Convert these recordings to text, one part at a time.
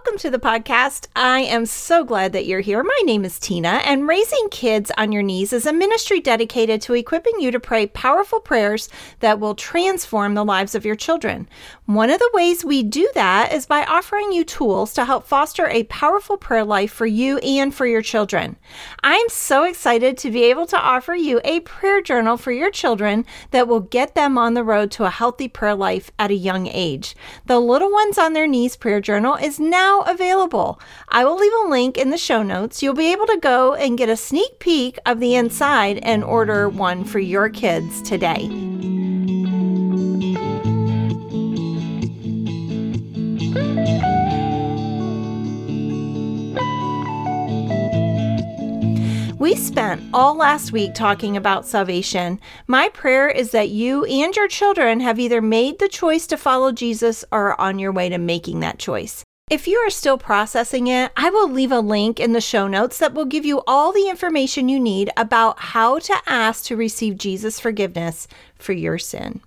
welcome to the podcast. I am so glad that you're here. My name is Tina, and Raising Kids on Your Knees is a ministry dedicated to equipping you to pray powerful prayers that will transform the lives of your children. One of the ways we do that is by offering you tools to help foster a powerful prayer life for you and for your children. I'm so excited to be able to offer you a prayer journal for your children that will get them on the road to a healthy prayer life at a young age. The Little Ones on Their Knees prayer journal is now available. I will leave a link in the show notes. You'll be able to go and get a sneak peek of the inside and order one for your kids today. We spent all last week talking about salvation. My prayer is that you and your children have either made the choice to follow Jesus or are on your way to making that choice. If you are still processing it, I will leave a link in the show notes that will give you all the information you need about how to ask to receive Jesus' forgiveness for your sin.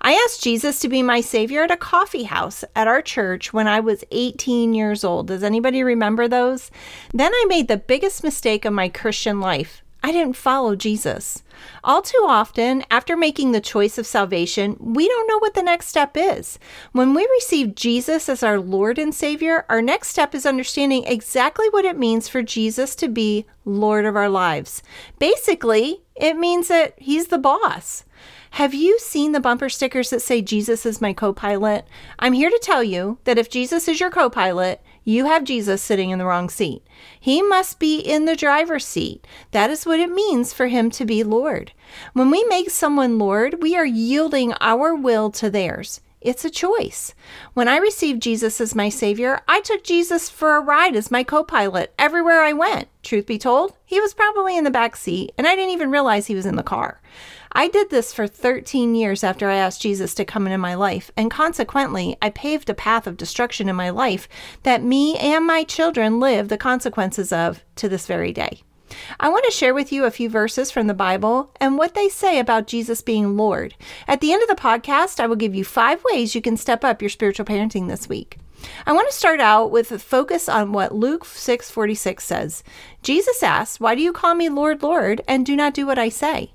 I asked Jesus to be my Savior at a coffee house at our church when I was 18 years old. Does anybody remember those? Then I made the biggest mistake of my Christian life. I didn't follow Jesus. All too often, after making the choice of salvation, we don't know what the next step is. When we receive Jesus as our Lord and Savior, our next step is understanding exactly what it means for Jesus to be Lord of our lives. Basically, it means that He's the boss. Have you seen the bumper stickers that say Jesus is my co pilot? I'm here to tell you that if Jesus is your co pilot, you have Jesus sitting in the wrong seat. He must be in the driver's seat. That is what it means for him to be Lord. When we make someone Lord, we are yielding our will to theirs. It's a choice. When I received Jesus as my Savior, I took Jesus for a ride as my co pilot everywhere I went. Truth be told, he was probably in the back seat, and I didn't even realize he was in the car. I did this for 13 years after I asked Jesus to come into my life, and consequently, I paved a path of destruction in my life that me and my children live the consequences of to this very day. I want to share with you a few verses from the Bible and what they say about Jesus being Lord. At the end of the podcast, I will give you five ways you can step up your spiritual parenting this week. I want to start out with a focus on what Luke 6:46 says. Jesus asks, "Why do you call me Lord, Lord, and do not do what I say?"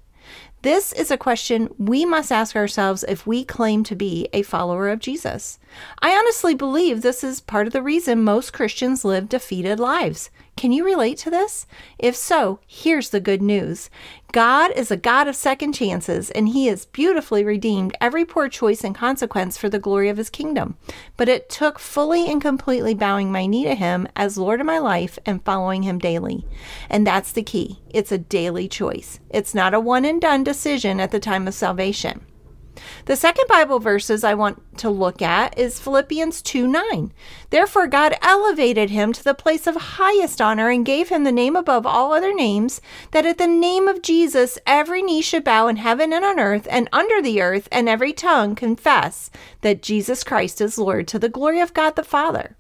This is a question we must ask ourselves if we claim to be a follower of Jesus. I honestly believe this is part of the reason most Christians live defeated lives. Can you relate to this? If so, here's the good news God is a God of second chances, and He has beautifully redeemed every poor choice and consequence for the glory of His kingdom. But it took fully and completely bowing my knee to Him as Lord of my life and following Him daily. And that's the key it's a daily choice, it's not a one and done decision at the time of salvation. The second Bible verses I want to look at is Philippians 2 9. Therefore, God elevated him to the place of highest honor and gave him the name above all other names, that at the name of Jesus every knee should bow in heaven and on earth and under the earth, and every tongue confess that Jesus Christ is Lord to the glory of God the Father.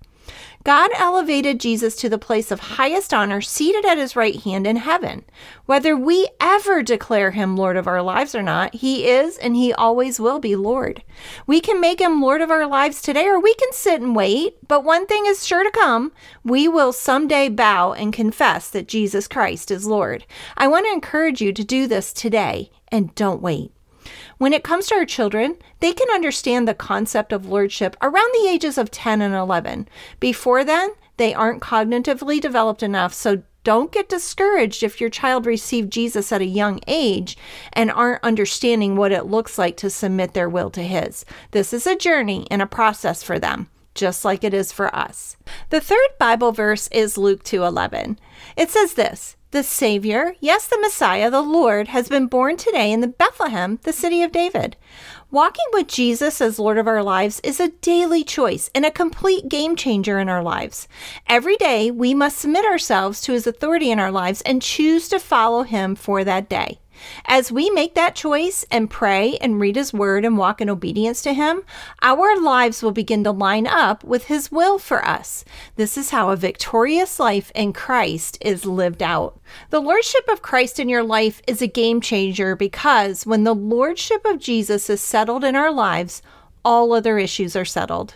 God elevated Jesus to the place of highest honor, seated at his right hand in heaven. Whether we ever declare him Lord of our lives or not, he is and he always will be Lord. We can make him Lord of our lives today, or we can sit and wait, but one thing is sure to come we will someday bow and confess that Jesus Christ is Lord. I want to encourage you to do this today and don't wait. When it comes to our children, they can understand the concept of lordship around the ages of 10 and 11. Before then, they aren't cognitively developed enough, so don't get discouraged if your child received Jesus at a young age and aren't understanding what it looks like to submit their will to His. This is a journey and a process for them just like it is for us. The third Bible verse is Luke 2:11. It says this: the Savior, yes, the Messiah, the Lord, has been born today in the Bethlehem, the city of David. Walking with Jesus as Lord of our lives is a daily choice and a complete game changer in our lives. Every day, we must submit ourselves to his authority in our lives and choose to follow him for that day. As we make that choice and pray and read His Word and walk in obedience to Him, our lives will begin to line up with His will for us. This is how a victorious life in Christ is lived out. The Lordship of Christ in your life is a game changer because when the Lordship of Jesus is settled in our lives, all other issues are settled.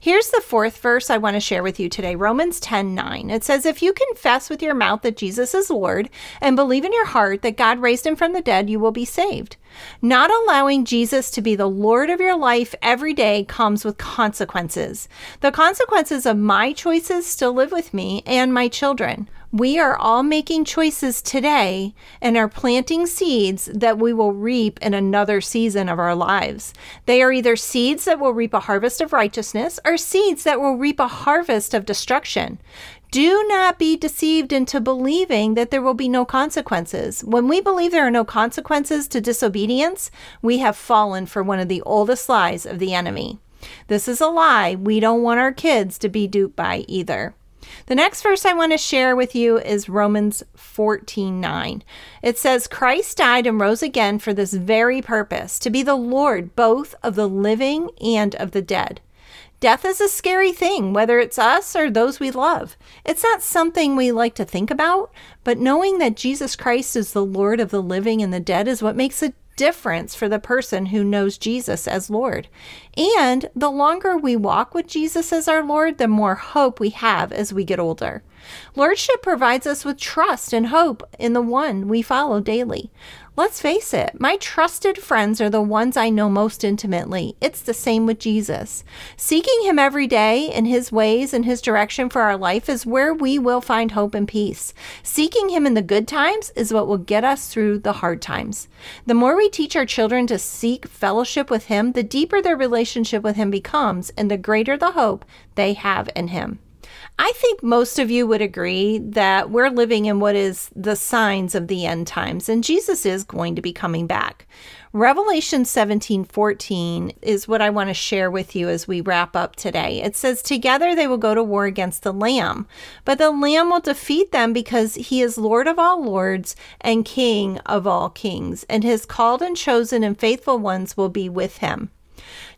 Here's the fourth verse I want to share with you today Romans 10 9. It says, If you confess with your mouth that Jesus is Lord and believe in your heart that God raised him from the dead, you will be saved. Not allowing Jesus to be the Lord of your life every day comes with consequences. The consequences of my choices still live with me and my children. We are all making choices today and are planting seeds that we will reap in another season of our lives. They are either seeds that will reap a harvest of righteousness or seeds that will reap a harvest of destruction. Do not be deceived into believing that there will be no consequences. When we believe there are no consequences to disobedience, we have fallen for one of the oldest lies of the enemy. This is a lie we don't want our kids to be duped by either. The next verse I want to share with you is Romans 14 9. It says, Christ died and rose again for this very purpose, to be the Lord both of the living and of the dead. Death is a scary thing, whether it's us or those we love. It's not something we like to think about, but knowing that Jesus Christ is the Lord of the living and the dead is what makes a difference for the person who knows Jesus as Lord. And the longer we walk with Jesus as our Lord, the more hope we have as we get older. Lordship provides us with trust and hope in the one we follow daily. Let's face it, my trusted friends are the ones I know most intimately. It's the same with Jesus. Seeking Him every day in His ways and His direction for our life is where we will find hope and peace. Seeking Him in the good times is what will get us through the hard times. The more we teach our children to seek fellowship with Him, the deeper their relationship with Him becomes, and the greater the hope they have in Him. I think most of you would agree that we're living in what is the signs of the end times, and Jesus is going to be coming back. Revelation 17 14 is what I want to share with you as we wrap up today. It says, Together they will go to war against the Lamb, but the Lamb will defeat them because he is Lord of all lords and King of all kings, and his called and chosen and faithful ones will be with him.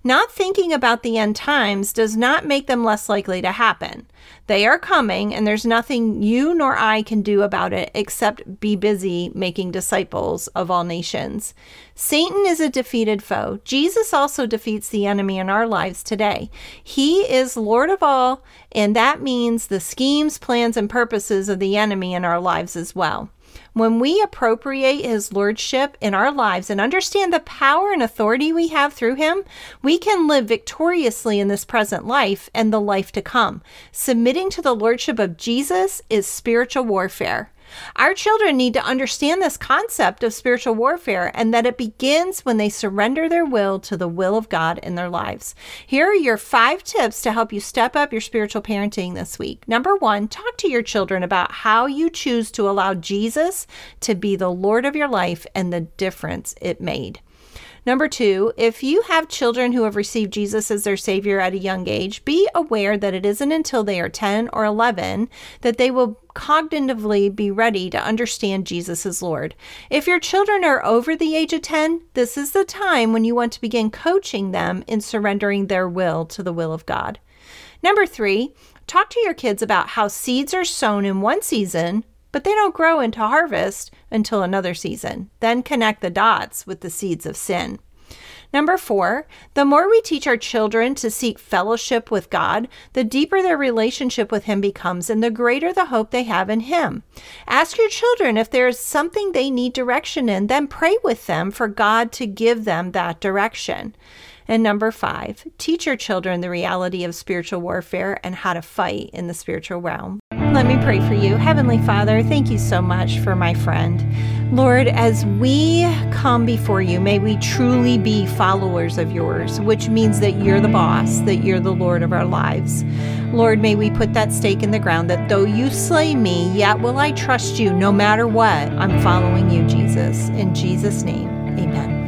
Not thinking about the end times does not make them less likely to happen. They are coming, and there's nothing you nor I can do about it except be busy making disciples of all nations. Satan is a defeated foe. Jesus also defeats the enemy in our lives today. He is Lord of all, and that means the schemes, plans, and purposes of the enemy in our lives as well. When we appropriate his lordship in our lives and understand the power and authority we have through him, we can live victoriously in this present life and the life to come. Submitting to the lordship of Jesus is spiritual warfare. Our children need to understand this concept of spiritual warfare and that it begins when they surrender their will to the will of God in their lives. Here are your five tips to help you step up your spiritual parenting this week. Number one, talk to your children about how you choose to allow Jesus to be the Lord of your life and the difference it made. Number two, if you have children who have received Jesus as their Savior at a young age, be aware that it isn't until they are 10 or 11 that they will cognitively be ready to understand Jesus as Lord. If your children are over the age of 10, this is the time when you want to begin coaching them in surrendering their will to the will of God. Number three, talk to your kids about how seeds are sown in one season but they don't grow into harvest until another season. Then connect the dots with the seeds of sin. Number four, the more we teach our children to seek fellowship with God, the deeper their relationship with Him becomes and the greater the hope they have in Him. Ask your children if there is something they need direction in, then pray with them for God to give them that direction. And number five, teach your children the reality of spiritual warfare and how to fight in the spiritual realm. Let me pray for you. Heavenly Father, thank you so much for my friend. Lord, as we come before you, may we truly be followers of yours, which means that you're the boss, that you're the Lord of our lives. Lord, may we put that stake in the ground that though you slay me, yet will I trust you no matter what. I'm following you, Jesus. In Jesus' name, amen.